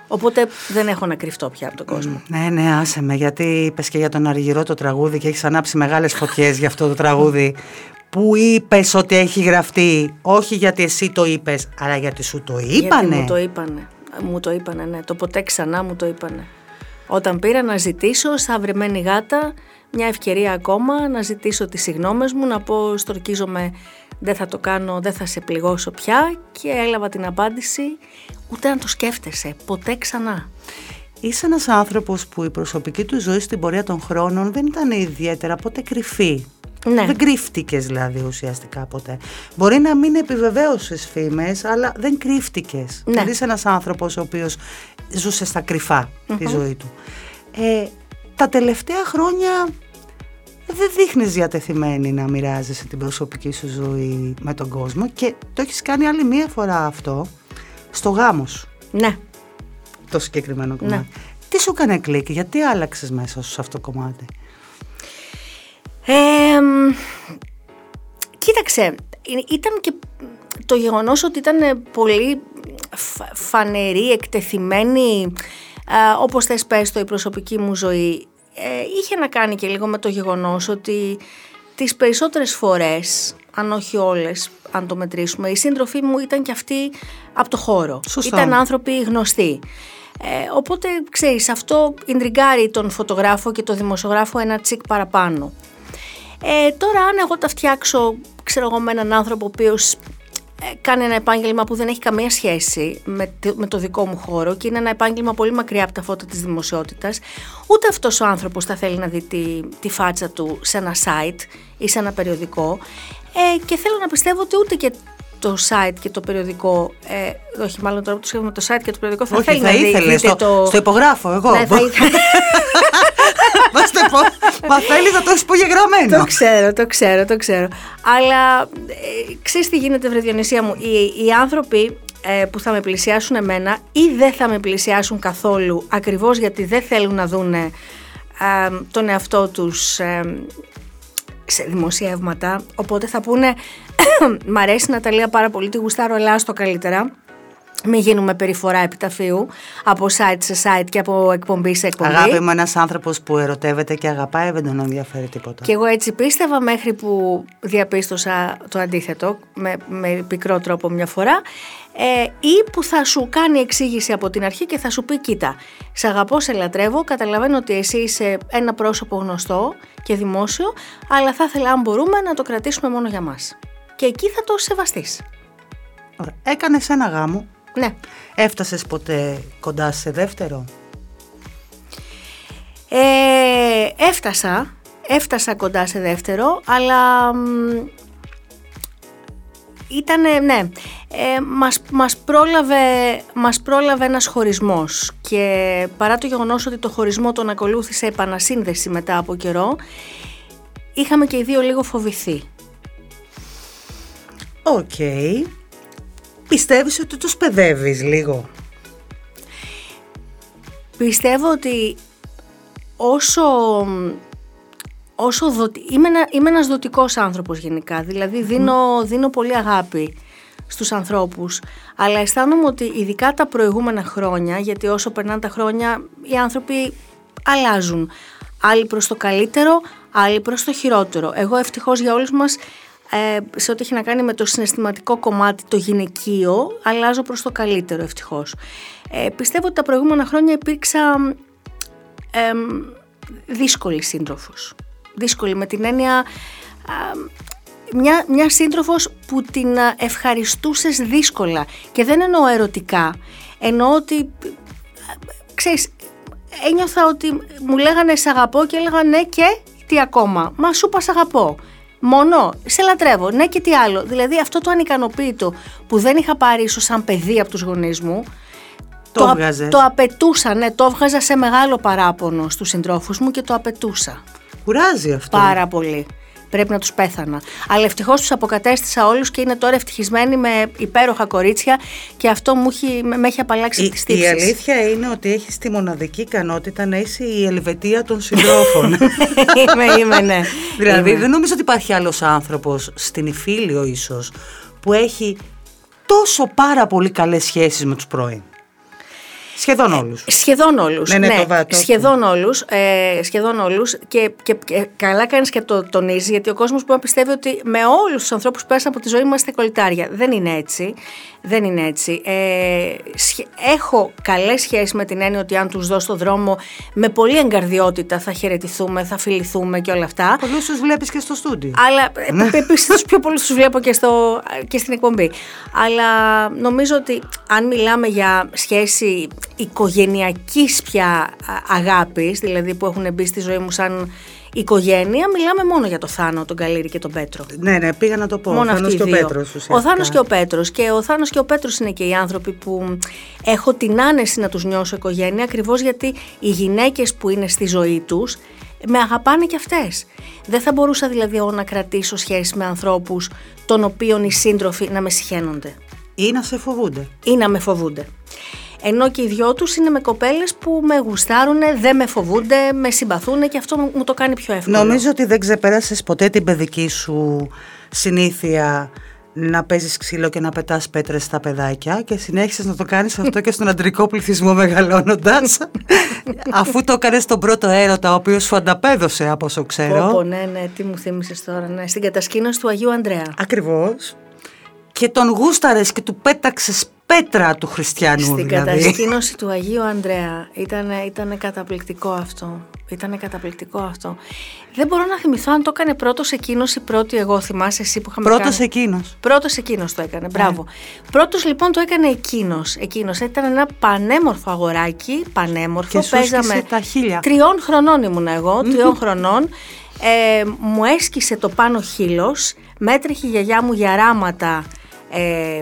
Οπότε δεν έχω να κρυφτώ πια από τον κόσμο. ναι, ναι, άσε με, γιατί είπες και για τον Αργυρό το τραγούδι και έχεις ανάψει μεγάλες φωτιές για αυτό το τραγούδι. <laughs> Που είπες ότι έχει γραφτεί, όχι γιατί εσύ το είπες, αλλά γιατί σου το είπανε. Γιατί μου το είπανε. Μου το είπανε, ναι. Το ποτέ ξανά μου το είπανε. Όταν πήρα να ζητήσω, σαν βρεμένη γάτα, μια ευκαιρία ακόμα να ζητήσω τις συγνώμες μου, να πω στορκίζομαι δεν θα το κάνω, δεν θα σε πληγώσω πια και έλαβα την απάντηση ούτε να το σκέφτεσαι, ποτέ ξανά. Είσαι ένας άνθρωπος που η προσωπική του ζωή στην πορεία των χρόνων δεν ήταν ιδιαίτερα ποτέ κρυφή. Ναι. Δεν κρύφτηκες δηλαδή ουσιαστικά ποτέ. Μπορεί να μην επιβεβαίωσες φήμες, αλλά δεν κρύφτηκες. Ναι. Δηλαδή είσαι ένας άνθρωπος ο οποίος ζούσε στα κρυφα τη ζωή του. Ε, τα τελευταία χρόνια δεν δείχνεις διατεθειμένη να μοιράζεσαι την προσωπική σου ζωή με τον κόσμο και το έχεις κάνει άλλη μία φορά αυτό στο γάμος σου. Ναι. Το συγκεκριμένο ναι. κομμάτι. Τι σου έκανε κλικ, γιατί άλλαξες μέσα σου σε αυτό το κομμάτι; Ε, κοίταξε, ήταν και το γεγονός ότι ήταν πολύ φανερή, εκτεθειμένη, όπως θες πες το η προσωπική μου ζωή ε, είχε να κάνει και λίγο με το γεγονός ότι τις περισσότερες φορές, αν όχι όλες, αν το μετρήσουμε, οι σύντροφοί μου ήταν και αυτοί από το χώρο. Ήταν άνθρωποι γνωστοί. Ε, οπότε, ξέρεις, αυτό ιντριγκάρει τον φωτογράφο και τον δημοσιογράφο ένα τσικ παραπάνω. Ε, τώρα, αν εγώ τα φτιάξω, ξέρω εγώ, με έναν άνθρωπο ο οποίος ε, κάνει ένα επάγγελμα που δεν έχει καμία σχέση με, με το δικό μου χώρο και είναι ένα επάγγελμα πολύ μακριά από τα φώτα της δημοσιότητας, ούτε αυτός ο άνθρωπος θα θέλει να δει τη, τη φάτσα του σε ένα site ή σε ένα περιοδικό ε, και θέλω να πιστεύω ότι ούτε και το site και το περιοδικό. Ε, όχι, μάλλον τώρα που το σκέφτομαι το site και το περιοδικό θα όχι, θέλει θα να ήθελε, στο, το... στο υπογράφω εγώ. Ναι, θα ήθελε. <laughs> <laughs> Μα θέλει να το έχεις Το ξέρω, το ξέρω, το ξέρω. Αλλά ε, ξέρεις τι γίνεται, Βρεδιονυσία μου; Οι, οι άνθρωποι ε, που θα με πλησιάσουν εμένα ή δεν θα με πλησιάσουν καθόλου ακριβώς γιατί δεν θέλουν να δουν ε, τον εαυτό τους ε, σε δημοσιεύματα. Οπότε θα πούνε <coughs> «Μ' αρέσει η Ναταλία πάρα πολύ, τη γουστάρω, αλλά στο καλύτερα». Μην γίνουμε περιφορά επιταφείου από site σε site και από εκπομπή σε εκπομπή. Αγάπη είμαι ένας άνθρωπος που ερωτεύεται και αγαπάει, δεν τον ενδιαφέρει τίποτα. Και εγώ έτσι πίστευα μέχρι που διαπίστωσα το αντίθετο, με, με πικρό τρόπο μια φορά. Ε, ή που θα σου κάνει εξήγηση από την αρχή και θα σου πει: Κοίτα, σε αγαπώ, σε λατρεύω. Καταλαβαίνω ότι εσύ είσαι ένα πρόσωπο γνωστό και δημόσιο, αλλά θα ήθελα, αν μπορούμε, να το κρατήσουμε μόνο για μας. Και εκεί θα το σεβαστείς. Έκανες ένα γάμο ναι. Έφτασες ποτέ κοντά σε δεύτερο; Ε, έφτασα, έφτασα κοντά σε δεύτερο, αλλά Ήτανε, ναι, ε, μας, μας, πρόλαβε, μας πρόλαβε ένας χωρισμός και παρά το γεγονός ότι το χωρισμό τον ακολούθησε επανασύνδεση μετά από καιρό, είχαμε και οι δύο λίγο φοβηθεί. OK. Okay. Πιστεύεις ότι τους παιδεύεις λίγο; Πιστεύω ότι όσο, όσο είμαι, ένα, είμαι ένας δοτικός άνθρωπος γενικά, δηλαδή δίνω, δίνω πολύ αγάπη στους ανθρώπους, αλλά αισθάνομαι ότι ειδικά τα προηγούμενα χρόνια, γιατί όσο περνάνε τα χρόνια οι άνθρωποι αλλάζουν. Άλλοι προς το καλύτερο, άλλοι προς το χειρότερο. Εγώ ευτυχώς για όλους μας ε, σε ό,τι έχει να κάνει με το συναισθηματικό κομμάτι, το γυναικείο, αλλάζω προς το καλύτερο ευτυχώς. Ε, πιστεύω ότι τα προηγούμενα χρόνια υπήρξα ε, δύσκολη σύντροφος. Δύσκολη με την έννοια μια, μια σύντροφος που την ευχαριστούσες δύσκολα και δεν εννοώ ερωτικά, εννοώ ότι ξέρεις, ένιωθα ότι μου λέγανε σ' αγαπώ και έλεγα ναι και τι ακόμα, μα σου είπα σ' αγαπώ. Μόνο, σε λατρεύω, ναι και τι άλλο. Δηλαδή αυτό το ανικανοποίητο που δεν είχα πάρει ίσως σαν παιδί από τους γονείς μου, το, το, το απαιτούσα, ναι, το έβγαζα σε μεγάλο παράπονο στους συντρόφους μου και το απαιτούσα. Κουράζει αυτό. Πάρα πολύ πρέπει να τους πέθανα. Αλλά ευτυχώς τους αποκατέστησα όλους και είναι τώρα ευτυχισμένοι με υπέροχα κορίτσια και αυτό μου έχει, με έχει απαλλάξει τη στήριξη. Η αλήθεια είναι ότι έχεις τη μοναδική ικανότητα να είσαι η Ελβετία των συντρόφων. <laughs> είμαι, είμαι, ναι. δηλαδή δεν νομίζω ότι υπάρχει άλλος άνθρωπος στην Ιφίλιο ίσως που έχει τόσο πάρα πολύ καλές σχέσεις με τους πρώην. Σχεδόν όλους. Σχεδόν όλους, ναι. ναι, ναι το σχεδόν όλους, ε, σχεδόν όλους και, και, και καλά κάνεις και το τονίζεις γιατί ο κόσμος μπορεί να πιστεύει ότι με όλους τους ανθρώπους που πέρασαν από τη ζωή μας είμαστε κολλητάρια. Δεν είναι έτσι. Δεν είναι έτσι. Ε, έχω καλές σχέσεις με την έννοια ότι αν τους δω στο δρόμο με πολύ εγκαρδιότητα θα χαιρετηθούμε, θα φιληθούμε και όλα αυτά. Πολλούς τους βλέπεις και στο στούντιο. Αλλά ναι. επίσης τους πιο πολλούς τους βλέπω και, στο, και στην εκπομπή. Αλλά νομίζω ότι αν μιλάμε για σχέση οικογενειακής πια αγάπης, δηλαδή που έχουν μπει στη ζωή μου σαν οικογένεια, μιλάμε μόνο για το Θάνο, τον Καλύρη και τον Πέτρο. Ναι, ναι, πήγα να το πω. Μόνο ο Θάνος και ο Πέτρος. Ο Θάνος και ο Πέτρος. Και ο Θάνος και ο Πέτρος είναι και οι άνθρωποι που έχω την άνεση να τους νιώσω οικογένεια, ακριβώς γιατί οι γυναίκες που είναι στη ζωή τους με αγαπάνε και αυτές. Δεν θα μπορούσα δηλαδή εγώ να κρατήσω σχέση με ανθρώπους των οποίων οι σύντροφοι να με συχαίνονται. Ή να σε φοβούνται. Ή να με φοβούνται. Ενώ και οι δυο τους είναι με κοπέλες που με γουστάρουν, δεν με φοβούνται, με συμπαθούν και αυτό μου το κάνει πιο εύκολο. Νομίζω ότι δεν ξεπέρασες ποτέ την παιδική σου συνήθεια να παίζεις ξύλο και να πετάς πέτρες στα παιδάκια και συνέχισες να το κάνεις αυτό και στον αντρικό πληθυσμό μεγαλώνοντας <laughs> αφού το έκανες στον πρώτο έρωτα ο οποίος σου ανταπέδωσε από όσο ξέρω. Πω, ναι, ναι, τι μου θύμισες τώρα, ναι, στην κατασκήνωση του Αγίου Ανδρέα. Ακριβώς. Και τον γούσταρες και του πέταξες πέτρα του χριστιανού Στην δηλαδή. κατασκήνωση του Αγίου Ανδρέα ήταν, ήταν καταπληκτικό αυτό. Ήταν καταπληκτικό αυτό. Δεν μπορώ να θυμηθώ αν το έκανε πρώτος εκείνος ή πρώτη εγώ. Θυμάσαι εσύ που είχαμε Πρώτος εκείνος. Πρώτος εκείνος το έκανε. Μπράβο. Yeah. Πρώτος λοιπόν το έκανε εκείνος. Εκείνος. Ήταν ένα πανέμορφο αγοράκι. Πανέμορφο. Και Παίζαμε. Τα χίλια. Τριών χρονών ήμουν εγώ. Τριών χρονών. Ε, μου έσκησε το πάνω χείλος. Μέτρεχε η γιαγιά μου για ράματα ε,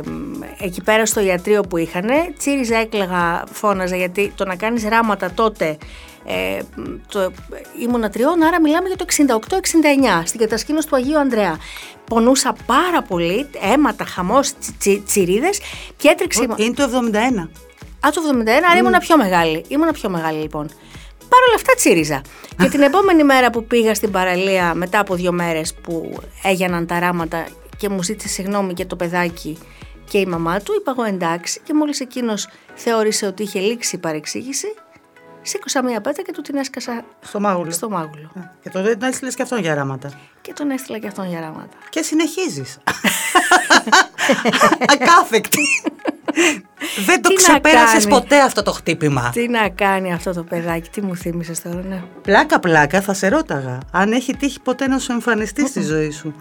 εκεί πέρα στο ιατρείο που είχαν. Τσίριζα, έκλεγα, φώναζα γιατί το να κάνεις ράματα τότε ε, το, ήμουνα τριών, άρα μιλάμε για το 68-69 στην κατασκήνωση του Αγίου Ανδρέα. Πονούσα πάρα πολύ, αίματα, χαμός, τσι, τσιρίδες και έτρεξε... Είναι το 71. Α, το 71, άρα mm. ήμουνα πιο μεγάλη. Ήμουνα πιο μεγάλη λοιπόν. Παρ' όλα αυτά τσίριζα. και την <laughs> επόμενη μέρα που πήγα στην παραλία, μετά από δύο μέρες που έγιναν τα ράματα και μου ζήτησε συγγνώμη και το παιδάκι και η μαμά του, είπα εγώ εντάξει και μόλις εκείνος θεώρησε ότι είχε λήξει η παρεξήγηση, σήκωσα μία πέτρα και του την έσκασα στο μάγουλο. Στο μάγουλο. Ε, και τον έστειλες και αυτόν για ράματα. Και τον έστειλα και αυτόν για ράματα. Και συνεχίζεις. <laughs> Ακάθεκτη. Δεν το ξεπέρασες ποτέ αυτό το χτύπημα. Τι να κάνει αυτό το παιδάκι, τι μου θύμισες τώρα, ναι. Πλάκα, πλάκα, θα σε ρώταγα. Αν έχει τύχει ποτέ να σου εμφανιστεί στη ζωή σου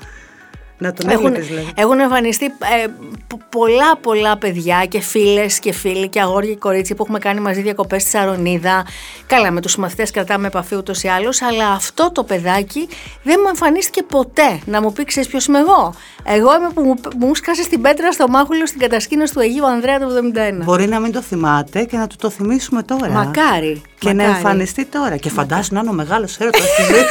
Να τον Έχουν, έβλεπες, δηλαδή. έχουν εμφανιστεί ε, πο- πολλά πολλά παιδιά και φίλες και φίλοι και αγόρια και κορίτσια που έχουμε κάνει μαζί διακοπές στη Σαρονίδα. Καλά, με τους μαθητές κρατάμε επαφή ούτως ή άλλως, αλλά αυτό το παιδάκι δεν μου εμφανίστηκε ποτέ. Να μου πει, ξέρεις ποιος είμαι εγώ; Εγώ είμαι που μου, που μου σκάσε στην πέτρα στο μάχουλο στην κατασκήνωση του Αγίου Ανδρέα του 71. Μπορεί να μην το θυμάται και να του το θυμίσουμε τώρα. Μακάρι. Και να μακάρι. εμφανιστεί τώρα. Και φαντάσου να είναι ο μεγάλος έρωτας στη ζωή.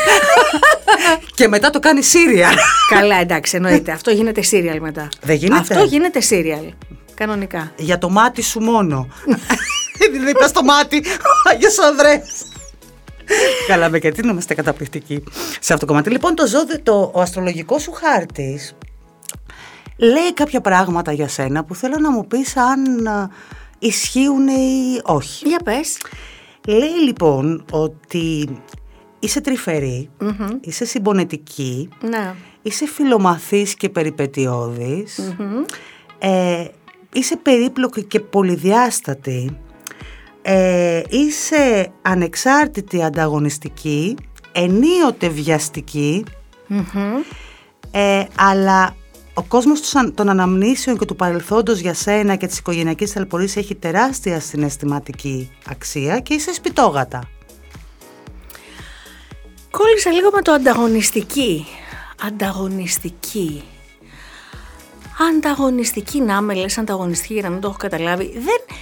<laughs> και μετά το κάνει Σύρια. Καλά, εντάξει, εννοείται. Αυτό γίνεται σύριαλ μετά. Δεν γίνεται; Αυτό γίνεται σύριαλ. Κανονικά. Για το μάτι σου μόνο. <laughs> Δεν είπα στο μάτι. Ο Άγιος Ανδρέας. Καλά, με γιατί να είμαστε καταπληκτικοί. Σε αυτό το κομμάτι. Λοιπόν, το, ζώδιο, το ο αστρολογικός σου χάρτης λέει κάποια πράγματα για σένα που θέλω να μου πεις αν α, ισχύουν ή όχι. Για πες. Λέει λοιπόν ότι είσαι τρυφερή, είσαι συμπονετική, Ναι. είσαι φιλομαθής και περιπετειώδης, ε, είσαι περίπλοκη και πολυδιάστατη, ε, είσαι ανεξάρτητη ανταγωνιστική, ενίοτε βιαστική, ε, αλλά ο κόσμος τους αν- των αναμνήσεων και του παρελθόντος για σένα και της οικογενειακής θαλπορής έχει τεράστια συναισθηματική αξία και είσαι σπιτόγατα. Κόλλησα λίγο με το ανταγωνιστική. Ανταγωνιστική. Ανταγωνιστική, να με λες ανταγωνιστική για να μην το έχω καταλάβει. Δεν,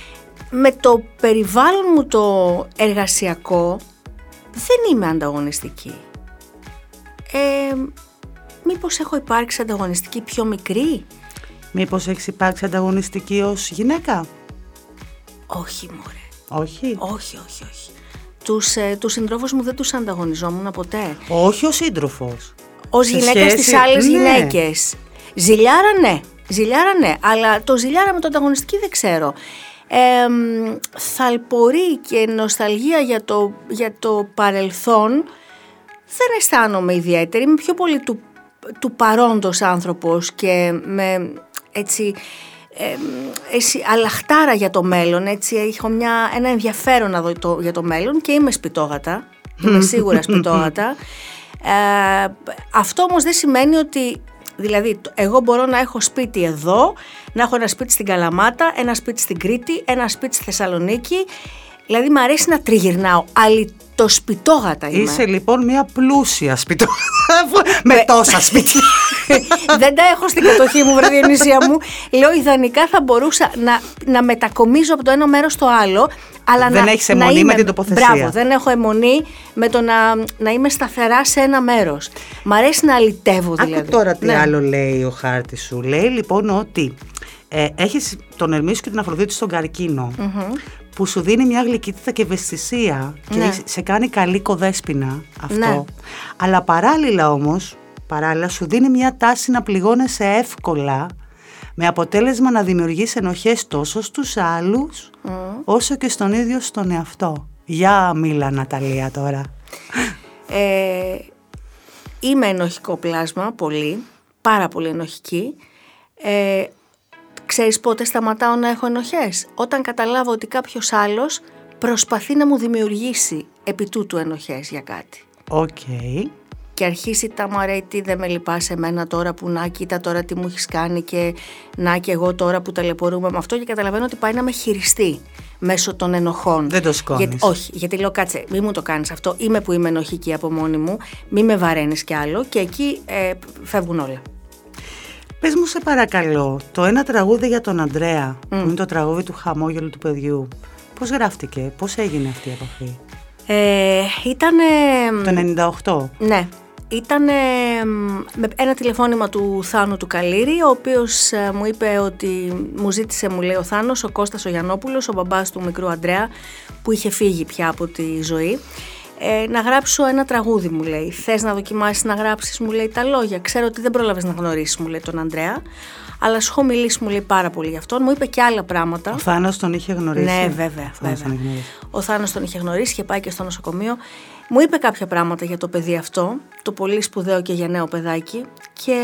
με το περιβάλλον μου το εργασιακό δεν είμαι ανταγωνιστική. Ε, μήπως έχω υπάρξει ανταγωνιστική πιο μικρή; Μήπως έχεις υπάρξει ανταγωνιστική ως γυναίκα; Όχι μωρέ. Όχι; Όχι, όχι, όχι. Τους, ε, τους συντρόφους μου δεν τους ανταγωνιζόμουν ποτέ. Όχι ο σύντροφος. Ως Σε γυναίκα σχέση- στις άλλες ναι. γυναίκες. Ζηλιάρα ναι, ζηλιάρα ναι, αλλά το ζηλιάρα με το ανταγωνιστική δεν ξέρω. Ε, μ, θαλπορή και νοσταλγία για το, για το παρελθόν δεν αισθάνομαι ιδιαίτερη. Είμαι πιο πολύ του, του παρόντος άνθρωπος και με έτσι ε, έτσι, αλαχτάρα για το μέλλον, έτσι, έχω μια, ένα ενδιαφέρον να δω το, για το μέλλον και είμαι σπιτόγατα, είμαι <laughs> σίγουρα σπιτόγατα. Ε, αυτό όμως δεν σημαίνει ότι, δηλαδή το- εγώ μπορώ να έχω σπίτι εδώ, να έχω ένα σπίτι στην Καλαμάτα, ένα σπίτι στην Κρήτη, ένα σπίτι στη Θεσσαλονίκη, δηλαδή μου αρέσει να τριγυρνάω, αλλά το σπιτόγατα είμαι. Είσαι λοιπόν μια πλούσια σπιτόγατα. <laughs> με τόσα σπίτια. <laughs> δεν τα έχω στην κατοχή μου, βρε Διονύσια μου. Λέω, ιδανικά θα μπορούσα να, να μετακομίζω από το ένα μέρος στο άλλο. Αλλά Δεν να, έχεις να αιμονή με είμαι- την τοποθεσία. Μπράβο, δεν έχω αιμονή με το να, να είμαι σταθερά σε ένα μέρος. Μ' αρέσει να αλυτεύω δηλαδή. Άκου τώρα τι Ναι. άλλο λέει ο χάρτης σου. Λέει λοιπόν ότι ε, έχεις τον Ερμή σου και την Αφροδίτη στον καρκινο που σου δίνει μια γλυκύτητα και ευαισθησία και Ναι. σε κάνει καλή κοδέσποινα αυτό. Ναι. Αλλά παράλληλα όμως, παράλληλα σου δίνει μια τάση να πληγώνεσαι εύκολα με αποτέλεσμα να δημιουργείς ενοχές τόσο στους άλλους όσο και στον ίδιο στον εαυτό. Για μίλα Ναταλία τώρα. Ε, είμαι ενοχικό πλάσμα, πολύ, πάρα πολύ ενοχική. Ε, ξέρεις πότε σταματάω να έχω ενοχές; Όταν καταλάβω ότι κάποιος άλλος προσπαθεί να μου δημιουργήσει επί τούτου ενοχές για κάτι. Οκ. Και αρχίσει τα μωρέ τι δεν με λυπάς εμένα τώρα που να κοίτα τώρα τι μου έχεις κάνει και να και εγώ τώρα που ταλαιπωρούμαι με αυτό και καταλαβαίνω ότι πάει να με χειριστεί μέσω των ενοχών. Δεν το σκόνεις. Γιατί, όχι, γιατί λέω κάτσε, μη μου το κάνεις αυτό, είμαι που είμαι ενοχική από μόνη μου, μη με βαραίνεις κι άλλο και εκεί ε, φεύγουν όλα. Πες μου σε παρακαλώ, το ένα τραγούδι για τον Αντρέα, που είναι το τραγούδι του χαμόγελου του παιδιού, πώς γράφτηκε, πώς έγινε αυτή η επαφή. Ε, ήταν... Το 98. Ναι. Ήταν με ένα τηλεφώνημα του Θάνου του Καλύρη, ο οποίος ε, μου είπε ότι μου ζήτησε, μου λέει ο Θάνος, ο Κώστας ο Γιαννόπουλος, ο μπαμπάς του μικρού Αντρέα, που είχε φύγει πια από τη ζωή, ε, να γράψω ένα τραγούδι, μου λέει. Θες να δοκιμάσεις να γράψεις, μου λέει, τα λόγια. Ξέρω ότι δεν πρόλαβες να γνωρίσεις, μου λέει, τον Αντρέα, αλλά σου έχω μιλήσει, μου λέει, πάρα πολύ γι' αυτόν. Μου είπε και άλλα πράγματα. Ο Θάνος τον είχε γνωρίσει; Ναι, βέβαια. Ο Θάνος βέβαια. τον είχε γνωρίσει. Ο Θάνος τον είχε γνωρίσει, είχε πάει και στο νοσοκομείο. Μου είπε κάποια πράγματα για το παιδί αυτό, το πολύ σπουδαίο και γενναίο παιδάκι και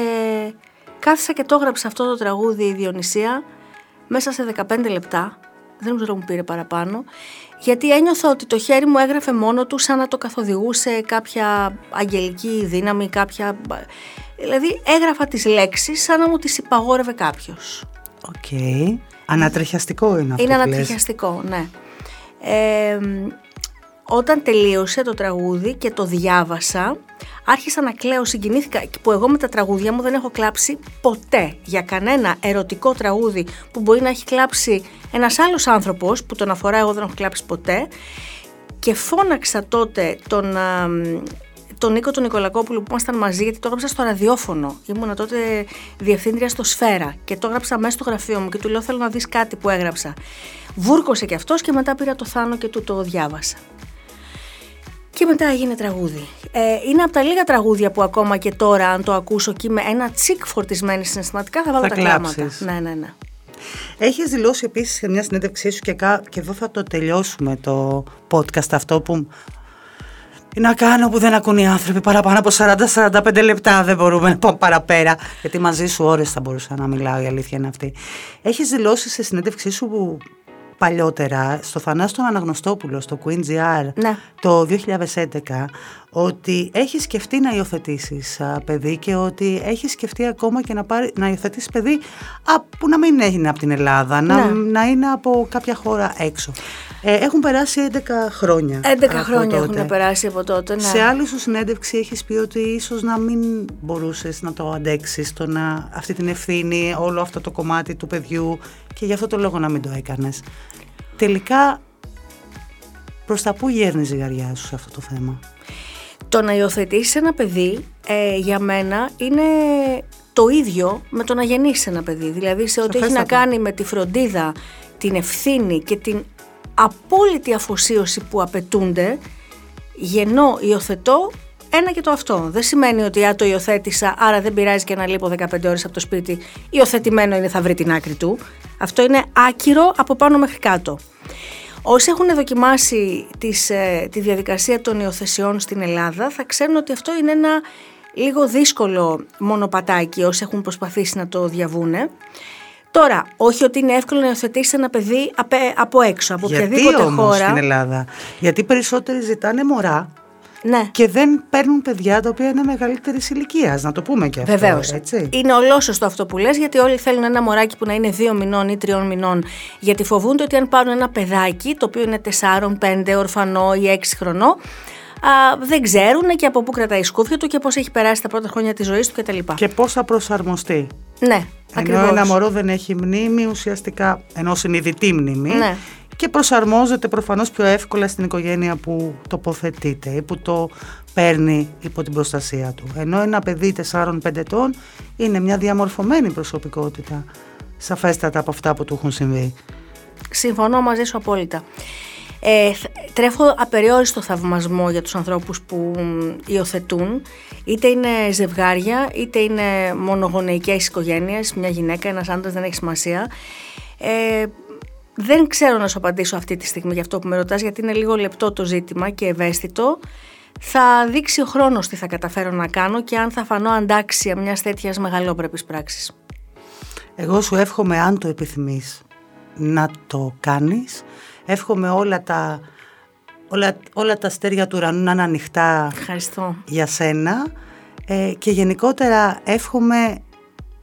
κάθισα και το έγραψα αυτό το τραγούδι η Διονυσία μέσα σε 15 λεπτά δεν νομίζω μου πήρε παραπάνω, γιατί ένιωθα ότι το χέρι μου έγραφε μόνο του σαν να το καθοδηγούσε κάποια αγγελική δύναμη, κάποια... Δηλαδή έγραφα τις λέξεις σαν να μου τις υπαγόρευε κάποιος. OK. Okay. Ανατριχιαστικό είναι αυτό Είναι ανατριχιαστικό, ναι. Ε, όταν τελείωσε το τραγούδι και το διάβασα, άρχισα να κλαίω, συγκινήθηκα που εγώ με τα τραγούδια μου δεν έχω κλάψει ποτέ για κανένα ερωτικό τραγούδι που μπορεί να έχει κλάψει ένας άλλος άνθρωπος που τον αφορά εγώ δεν έχω κλάψει ποτέ και φώναξα τότε τον, τον Νίκο τον Νικολακόπουλο που ήμασταν μαζί γιατί το έγραψα στο ραδιόφωνο. Ήμουνα τότε διευθύντρια στο Σφαίρα και το έγραψα μέσα στο γραφείο μου και του λέω θέλω να δεις κάτι που έγραψα. Βούρκωσε και αυτός και μετά πήρα το θάνο και του το διάβασα. Και μετά έγινε τραγούδι. Ε, είναι από τα λίγα τραγούδια που ακόμα και τώρα, αν το ακούσω και είμαι ένα τσικ φορτισμένη συναισθηματικά, θα βάλω τα κλάματα. Ναι, ναι, ναι. Έχεις δηλώσει επίσης σε μια συνέντευξή σου και, και εδώ θα το τελειώσουμε το podcast αυτό που να κάνω που δεν ακούν οι άνθρωποι παραπάνω από 40-45 λεπτά δεν μπορούμε να πάμε παραπέρα γιατί μαζί σου ώρες θα μπορούσα να μιλάω η αλήθεια είναι αυτή έχεις δηλώσει σε συνέντευξή σου που παλιότερα στο Θανάστο Αναγνωστόπουλο στο Queen GR ναι. το 2011 ότι έχεις σκεφτεί να υιοθετήσεις παιδί και ότι έχεις σκεφτεί ακόμα και να, πάρει, να υιοθετήσεις παιδί που να μην είναι από την Ελλάδα, να, ναι. να είναι από κάποια χώρα έξω. Ε, έχουν περάσει 11 χρόνια. 11 χρόνια τότε. έχουν περάσει από τότε. Ναι. Σε άλλη σου συνέντευξη έχεις πει ότι ίσως να μην μπορούσες να το αντέξεις αυτή την ευθύνη, όλο αυτό το κομμάτι του παιδιού και γι' αυτό το λόγο να μην το έκανες. Τελικά, προς τα πού γέρνει η ζυγαριά σου σε αυτό το θέμα; Το να υιοθετήσεις ένα παιδί ε, για μένα είναι το ίδιο με το να γεννήσεις ένα παιδί. Δηλαδή σε ό,τι έχει να κάνει με τη φροντίδα, την ευθύνη και την απόλυτη αφοσίωση που απαιτούνται, γεννώ, υιοθετώ ένα και το αυτό. Δεν σημαίνει ότι αν το υιοθέτησα, άρα δεν πειράζει και να λείπω 15 ώρες από το σπίτι, υιοθετημένο είναι θα βρει την άκρη του. Αυτό είναι άκυρο από πάνω μέχρι κάτω. Όσοι έχουν δοκιμάσει τις, ε, τη διαδικασία των υιοθεσιών στην Ελλάδα θα ξέρουν ότι αυτό είναι ένα λίγο δύσκολο μονοπατάκι όσοι έχουν προσπαθήσει να το διαβούνε. Τώρα, όχι ότι είναι εύκολο να υιοθετήσεις ένα παιδί από έξω, από Γιατί οποιαδήποτε όμως χώρα. στην Ελλάδα; Γιατί περισσότεροι ζητάνε μωρά ναι. Και δεν παίρνουν παιδιά τα οποία είναι μεγαλύτερης ηλικίας. Να το πούμε και αυτό. Βεβαίως. Έτσι. Είναι ολόσωστο αυτό που λες, γιατί όλοι θέλουν ένα μωράκι που να είναι δύο μηνών ή τριών μηνών. Γιατί φοβούνται ότι αν πάρουν ένα παιδάκι, το οποίο είναι τεσσάρων, πέντε, ορφανό ή έξι χρονό, α, δεν ξέρουν και από πού κρατάει η σκούφια του και πώς έχει περάσει τα πρώτα χρόνια της ζωής του κτλ. Και πώς θα προσαρμοστεί. Ναι, Ενώ ένα μωρό δεν έχει μνήμη, ουσιαστικά ενώ συνειδητή μνήμη. Ναι και προσαρμόζεται προφανώς πιο εύκολα στην οικογένεια που τοποθετείται ή που το παίρνει υπό την προστασία του. Ενώ ένα παιδί 4-5 ετών είναι μια διαμορφωμένη προσωπικότητα, σαφέστατα από αυτά που του έχουν συμβεί. Συμφωνώ μαζί σου απόλυτα. Ε, τρέφω απεριόριστο θαυμασμό για τους ανθρώπους που υιοθετούν είτε είναι ζευγάρια είτε είναι μονογονεϊκές οικογένειες μια γυναίκα, ένας άντρας δεν έχει σημασία ε, δεν ξέρω να σου απαντήσω αυτή τη στιγμή για αυτό που με ρωτάς γιατί είναι λίγο λεπτό το ζήτημα και ευαίσθητο. Θα δείξει ο χρόνος τι θα καταφέρω να κάνω και αν θα φανώ αντάξια μιας τέτοιας μεγαλόπρεπης πράξης. Εγώ σου εύχομαι αν το επιθυμείς να το κάνεις. Εύχομαι όλα τα, όλα, όλα τα αστέρια του ουρανού να είναι ανοιχτά Ευχαριστώ. για σένα ε, και γενικότερα εύχομαι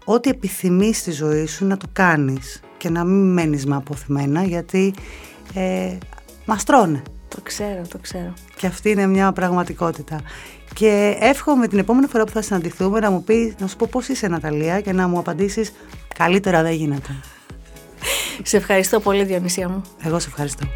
ό,τι επιθυμείς στη ζωή σου να το κάνεις και να μην μένεις με αποθυμένα γιατί ε, μας τρώνε. Το ξέρω, το ξέρω. Και αυτή είναι μια πραγματικότητα. Και εύχομαι την επόμενη φορά που θα συναντηθούμε να μου πεις, να σου πω πώς είσαι Ναταλία και να μου απαντήσεις καλύτερα δεν γίνεται. Σε ευχαριστώ πολύ Διονυσία μου. Εγώ σε ευχαριστώ.